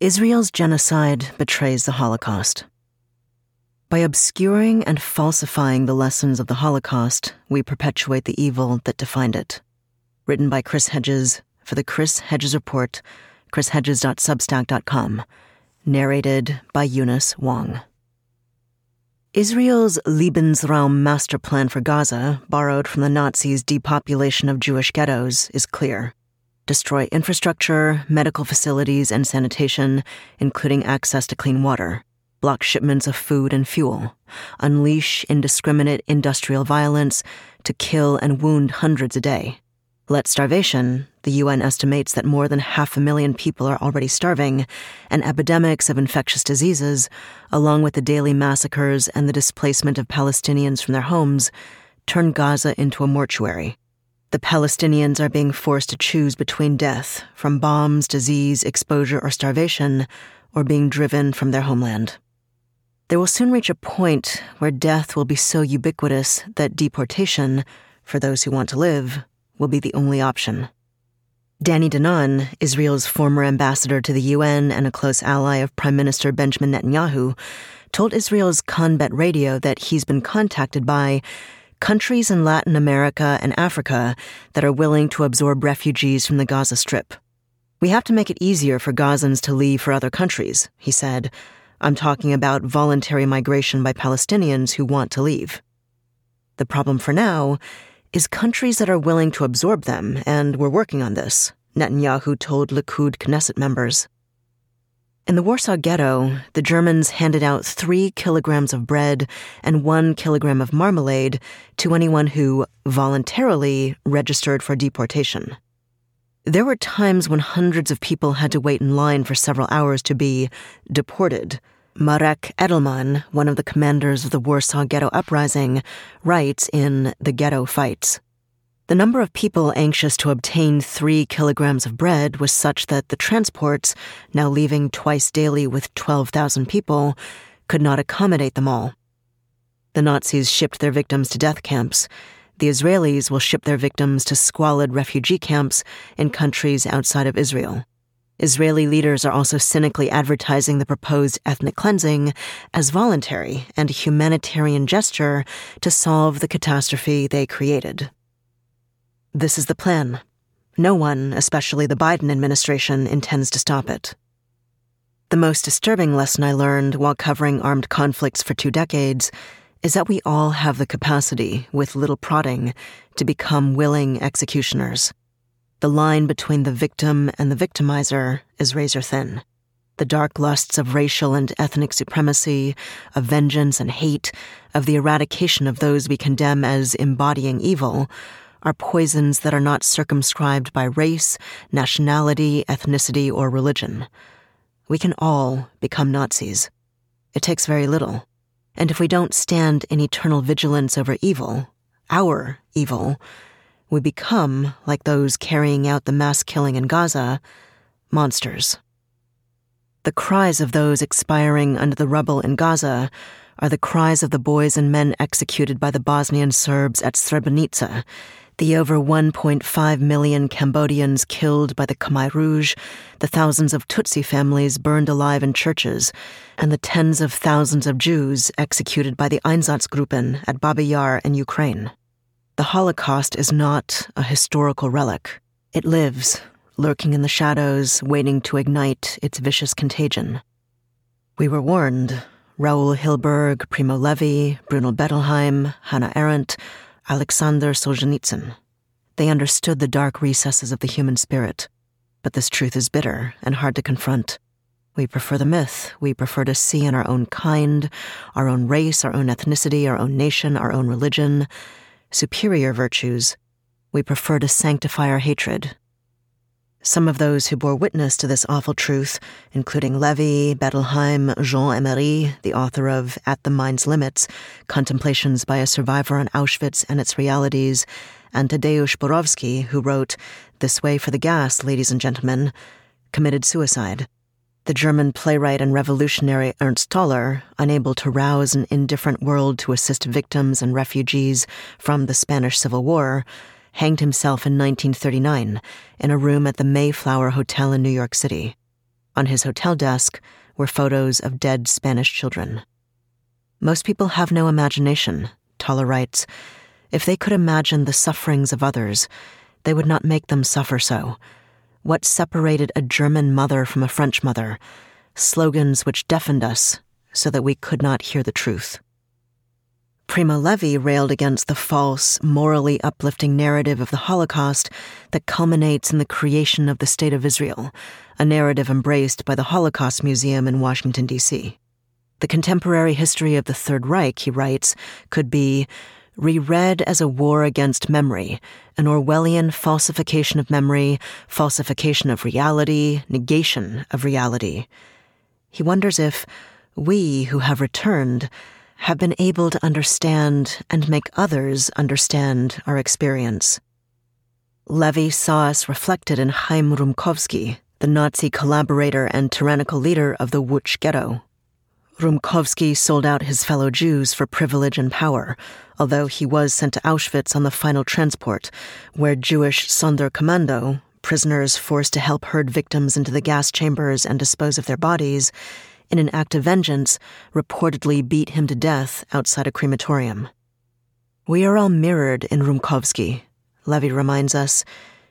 Israel's genocide betrays the Holocaust. By obscuring and falsifying the lessons of the Holocaust, we perpetuate the evil that defined it. Written by Chris Hedges for the Chris Hedges Report, chrishedges.substack.com. Narrated by Eunice Wong. Israel's Lebensraum master plan for Gaza, borrowed from the Nazis' depopulation of Jewish ghettos, is clear destroy infrastructure, medical facilities, and sanitation, including access to clean water, block shipments of food and fuel, unleash indiscriminate industrial violence to kill and wound hundreds a day. Let starvation, the UN estimates that more than half a million people are already starving, and epidemics of infectious diseases, along with the daily massacres and the displacement of Palestinians from their homes, turn Gaza into a mortuary. The Palestinians are being forced to choose between death from bombs, disease, exposure, or starvation, or being driven from their homeland. They will soon reach a point where death will be so ubiquitous that deportation, for those who want to live, will be the only option. Danny Danon, Israel's former ambassador to the UN and a close ally of Prime Minister Benjamin Netanyahu, told Israel's Kan Radio that he's been contacted by countries in Latin America and Africa that are willing to absorb refugees from the Gaza Strip. We have to make it easier for Gazans to leave for other countries, he said. I'm talking about voluntary migration by Palestinians who want to leave. The problem for now is countries that are willing to absorb them, and we're working on this, Netanyahu told Likud Knesset members. In the Warsaw Ghetto, the Germans handed out three kilograms of bread and one kilogram of marmalade to anyone who voluntarily registered for deportation. There were times when hundreds of people had to wait in line for several hours to be deported. Marek Edelman, one of the commanders of the Warsaw Ghetto Uprising, writes in The Ghetto Fights. The number of people anxious to obtain three kilograms of bread was such that the transports, now leaving twice daily with 12,000 people, could not accommodate them all. The Nazis shipped their victims to death camps. The Israelis will ship their victims to squalid refugee camps in countries outside of Israel. Israeli leaders are also cynically advertising the proposed ethnic cleansing as voluntary and a humanitarian gesture to solve the catastrophe they created. This is the plan. No one, especially the Biden administration, intends to stop it. The most disturbing lesson I learned while covering armed conflicts for two decades is that we all have the capacity, with little prodding, to become willing executioners. The line between the victim and the victimizer is razor thin. The dark lusts of racial and ethnic supremacy, of vengeance and hate, of the eradication of those we condemn as embodying evil, are poisons that are not circumscribed by race, nationality, ethnicity, or religion. We can all become Nazis. It takes very little. And if we don't stand in eternal vigilance over evil, our evil, we become, like those carrying out the mass killing in Gaza, monsters. The cries of those expiring under the rubble in Gaza are the cries of the boys and men executed by the Bosnian Serbs at Srebrenica, the over 1.5 million Cambodians killed by the Khmer Rouge, the thousands of Tutsi families burned alive in churches, and the tens of thousands of Jews executed by the Einsatzgruppen at Babi Yar in Ukraine. The Holocaust is not a historical relic. It lives, lurking in the shadows, waiting to ignite its vicious contagion. We were warned. Raul Hilberg, Primo Levi, Bruno Bettelheim, Hannah Arendt, Alexander Solzhenitsyn. They understood the dark recesses of the human spirit. But this truth is bitter and hard to confront. We prefer the myth. We prefer to see in our own kind, our own race, our own ethnicity, our own nation, our own religion, superior virtues, we prefer to sanctify our hatred. Some of those who bore witness to this awful truth, including Levi, Bettelheim, Jean Améry, the author of At the Mind's Limits Contemplations by a Survivor on Auschwitz and Its Realities, and Tadeusz Borowski, who wrote This Way for the Gas, Ladies and Gentlemen, committed suicide. The German playwright and revolutionary Ernst Toller, unable to rouse an indifferent world to assist victims and refugees from the Spanish Civil War, hanged himself in 1939 in a room at the Mayflower Hotel in New York City. On his hotel desk were photos of dead Spanish children. Most people have no imagination, Toller writes. If they could imagine the sufferings of others, they would not make them suffer so. What separated a German mother from a French mother? Slogans which deafened us so that we could not hear the truth. Primo Levi railed against the false, morally uplifting narrative of the Holocaust that culminates in the creation of the State of Israel, a narrative embraced by the Holocaust Museum in Washington, D.C. The contemporary history of the Third Reich, he writes, could be reread as a war against memory, an Orwellian falsification of memory, falsification of reality, negation of reality. He wonders if we who have returned have been able to understand and make others understand our experience. Levi saw us reflected in Chaim Rumkowski, the Nazi collaborator and tyrannical leader of the Łódź Ghetto. Rumkowski sold out his fellow Jews for privilege and power, although he was sent to Auschwitz on the final transport, where Jewish Sonderkommando, prisoners forced to help herd victims into the gas chambers and dispose of their bodies, in an act of vengeance, reportedly beat him to death outside a crematorium. We are all mirrored in Rumkowski, Levi reminds us.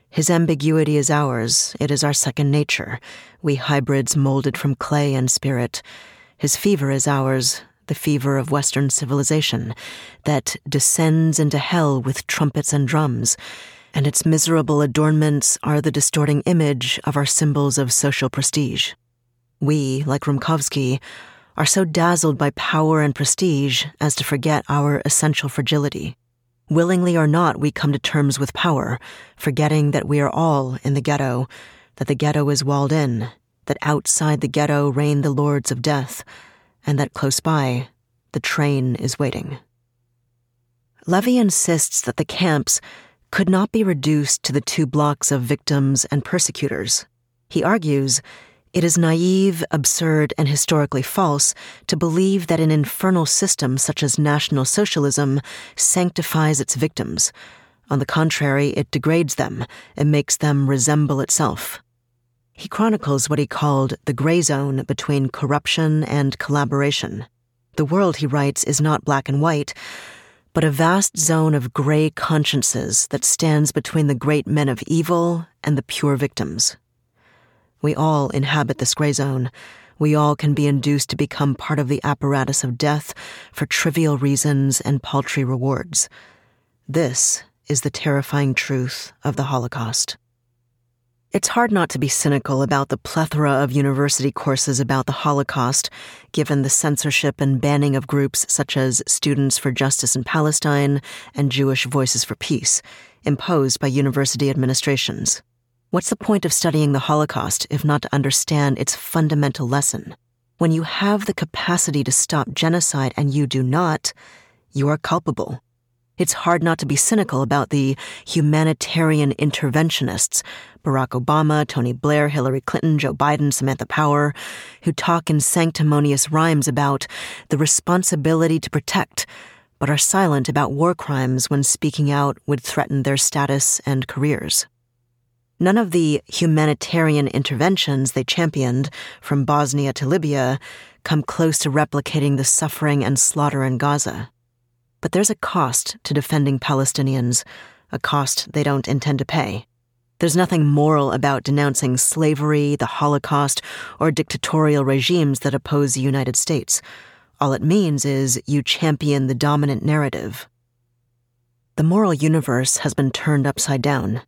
His ambiguity is ours, it is our second nature, we hybrids molded from clay and spirit. His fever is ours, the fever of Western civilization, that descends into hell with trumpets and drums, and its miserable adornments are the distorting image of our symbols of social prestige. We, like Rumkowski, are so dazzled by power and prestige as to forget our essential fragility. Willingly or not, we come to terms with power, forgetting that we are all in the ghetto, that the ghetto is walled in, that outside the ghetto reign the lords of death, and that close by, the train is waiting. Levi insists that the camps could not be reduced to the two blocks of victims and persecutors. He argues it is naive, absurd, and historically false to believe that an infernal system such as National Socialism sanctifies its victims. On the contrary, it degrades them and makes them resemble itself. He chronicles what he called the gray zone between corruption and collaboration. The world, he writes, is not black and white, but a vast zone of gray consciences that stands between the great men of evil and the pure victims. We all inhabit this gray zone. We all can be induced to become part of the apparatus of death for trivial reasons and paltry rewards. This is the terrifying truth of the Holocaust. It's hard not to be cynical about the plethora of university courses about the Holocaust, given the censorship and banning of groups such as Students for Justice in Palestine and Jewish Voices for Peace, imposed by university administrations. What's the point of studying the Holocaust if not to understand its fundamental lesson? When you have the capacity to stop genocide and you do not, you are culpable. It's hard not to be cynical about the humanitarian interventionists, Barack Obama, Tony Blair, Hillary Clinton, Joe Biden, Samantha Power, who talk in sanctimonious rhymes about the responsibility to protect, but are silent about war crimes when speaking out would threaten their status and careers. None of the humanitarian interventions they championed, from Bosnia to Libya, come close to replicating the suffering and slaughter in Gaza. But there's a cost to defending Palestinians, a cost they don't intend to pay. There's nothing moral about denouncing slavery, the Holocaust, or dictatorial regimes that oppose the United States. All it means is you champion the dominant narrative. The moral universe has been turned upside down.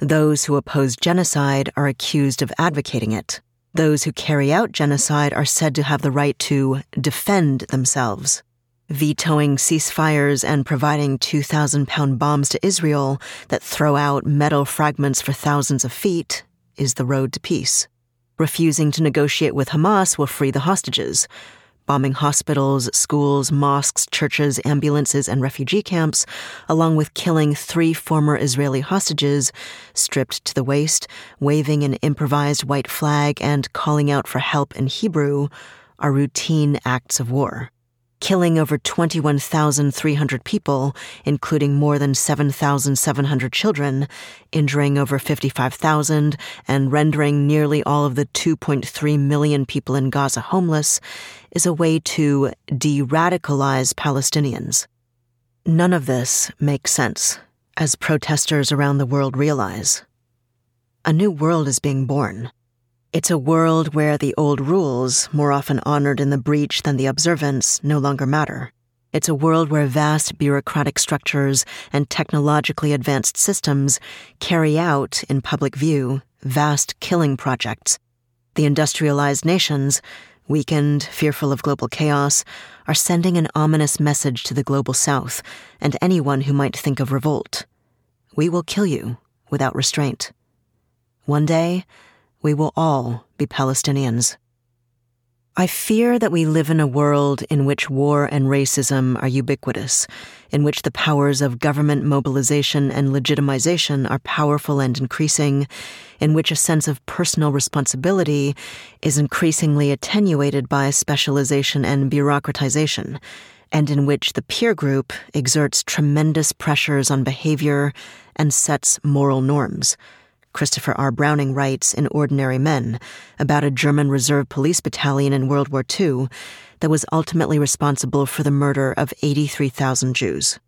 Those who oppose genocide are accused of advocating it. Those who carry out genocide are said to have the right to defend themselves. Vetoing ceasefires and providing 2,000 pound bombs to Israel that throw out metal fragments for thousands of feet is the road to peace. Refusing to negotiate with Hamas will free the hostages bombing hospitals, schools, mosques, churches, ambulances, and refugee camps, along with killing three former Israeli hostages, stripped to the waist, waving an improvised white flag, and calling out for help in Hebrew, are routine acts of war. Killing over 21,300 people, including more than 7,700 children, injuring over 55,000, and rendering nearly all of the 2.3 million people in Gaza homeless, is a way to de radicalize Palestinians. None of this makes sense, as protesters around the world realize. A new world is being born. It's a world where the old rules, more often honored in the breach than the observance, no longer matter. It's a world where vast bureaucratic structures and technologically advanced systems carry out, in public view, vast killing projects. The industrialized nations, weakened, fearful of global chaos, are sending an ominous message to the global south and anyone who might think of revolt. We will kill you without restraint. One day, we will all be Palestinians. I fear that we live in a world in which war and racism are ubiquitous, in which the powers of government mobilization and legitimization are powerful and increasing, in which a sense of personal responsibility is increasingly attenuated by specialization and bureaucratization, and in which the peer group exerts tremendous pressures on behavior and sets moral norms. Christopher R. Browning writes in Ordinary Men about a German reserve police battalion in World War II that was ultimately responsible for the murder of 83,000 Jews.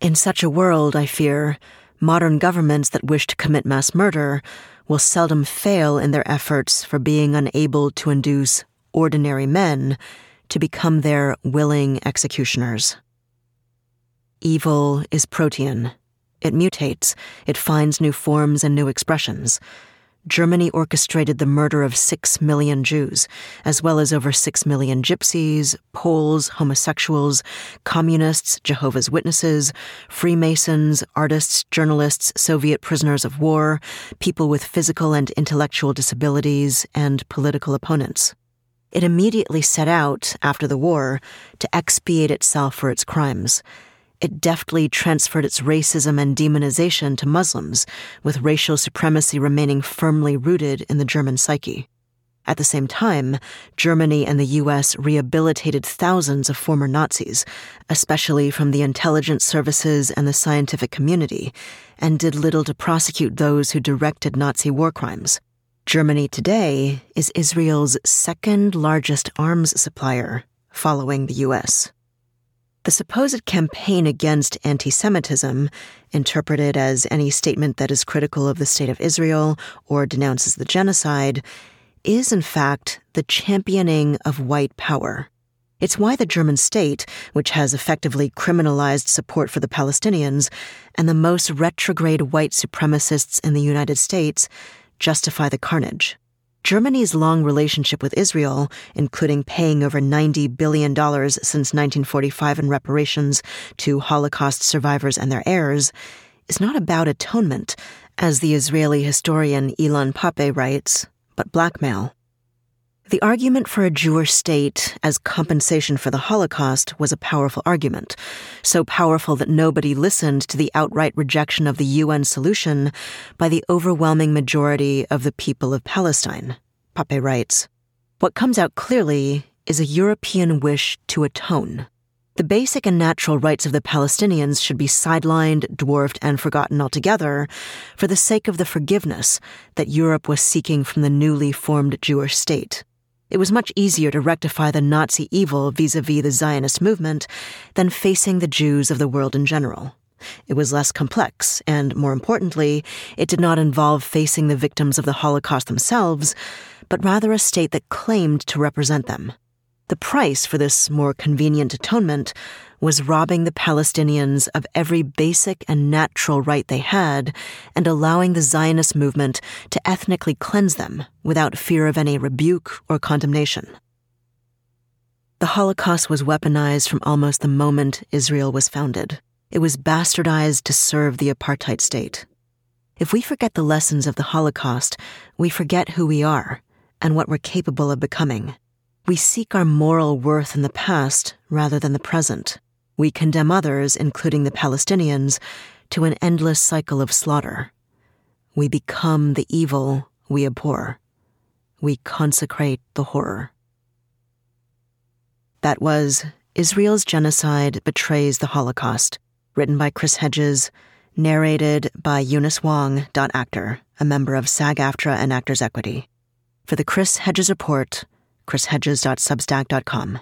In such a world, I fear, modern governments that wish to commit mass murder will seldom fail in their efforts for being unable to induce ordinary men to become their willing executioners. Evil is protean it mutates, it finds new forms and new expressions. Germany orchestrated the murder of six million Jews, as well as over six million gypsies, Poles, homosexuals, communists, Jehovah's Witnesses, Freemasons, artists, journalists, Soviet prisoners of war, people with physical and intellectual disabilities, and political opponents. It immediately set out, after the war, to expiate itself for its crimes it deftly transferred its racism and demonization to Muslims, with racial supremacy remaining firmly rooted in the German psyche. At the same time, Germany and the US rehabilitated thousands of former Nazis, especially from the intelligence services and the scientific community, and did little to prosecute those who directed Nazi war crimes. Germany today is Israel's second largest arms supplier, following the US. The supposed campaign against anti Semitism, interpreted as any statement that is critical of the State of Israel or denounces the genocide, is in fact the championing of white power. It's why the German state, which has effectively criminalized support for the Palestinians, and the most retrograde white supremacists in the United States justify the carnage. Germany's long relationship with Israel, including paying over $90 billion since 1945 in reparations to Holocaust survivors and their heirs, is not about atonement, as the Israeli historian Ilan Pappé writes, but blackmail. The argument for a Jewish state as compensation for the Holocaust was a powerful argument, so powerful that nobody listened to the outright rejection of the UN solution by the overwhelming majority of the people of Palestine. Pappé writes What comes out clearly is a European wish to atone. The basic and natural rights of the Palestinians should be sidelined, dwarfed, and forgotten altogether for the sake of the forgiveness that Europe was seeking from the newly formed Jewish state. It was much easier to rectify the Nazi evil vis a vis the Zionist movement than facing the Jews of the world in general. It was less complex, and more importantly, it did not involve facing the victims of the Holocaust themselves, but rather a state that claimed to represent them. The price for this more convenient atonement was robbing the Palestinians of every basic and natural right they had and allowing the Zionist movement to ethnically cleanse them without fear of any rebuke or condemnation. The Holocaust was weaponized from almost the moment Israel was founded. It was bastardized to serve the apartheid state. If we forget the lessons of the Holocaust, we forget who we are and what we're capable of becoming. We seek our moral worth in the past rather than the present. We condemn others, including the Palestinians, to an endless cycle of slaughter. We become the evil we abhor. We consecrate the horror. That was Israel's Genocide Betrays the Holocaust, written by Chris Hedges, narrated by Eunice Wong. Actor, a member of SAG AFTRA and Actors Equity. For the Chris Hedges Report, chrishedges.substack.com.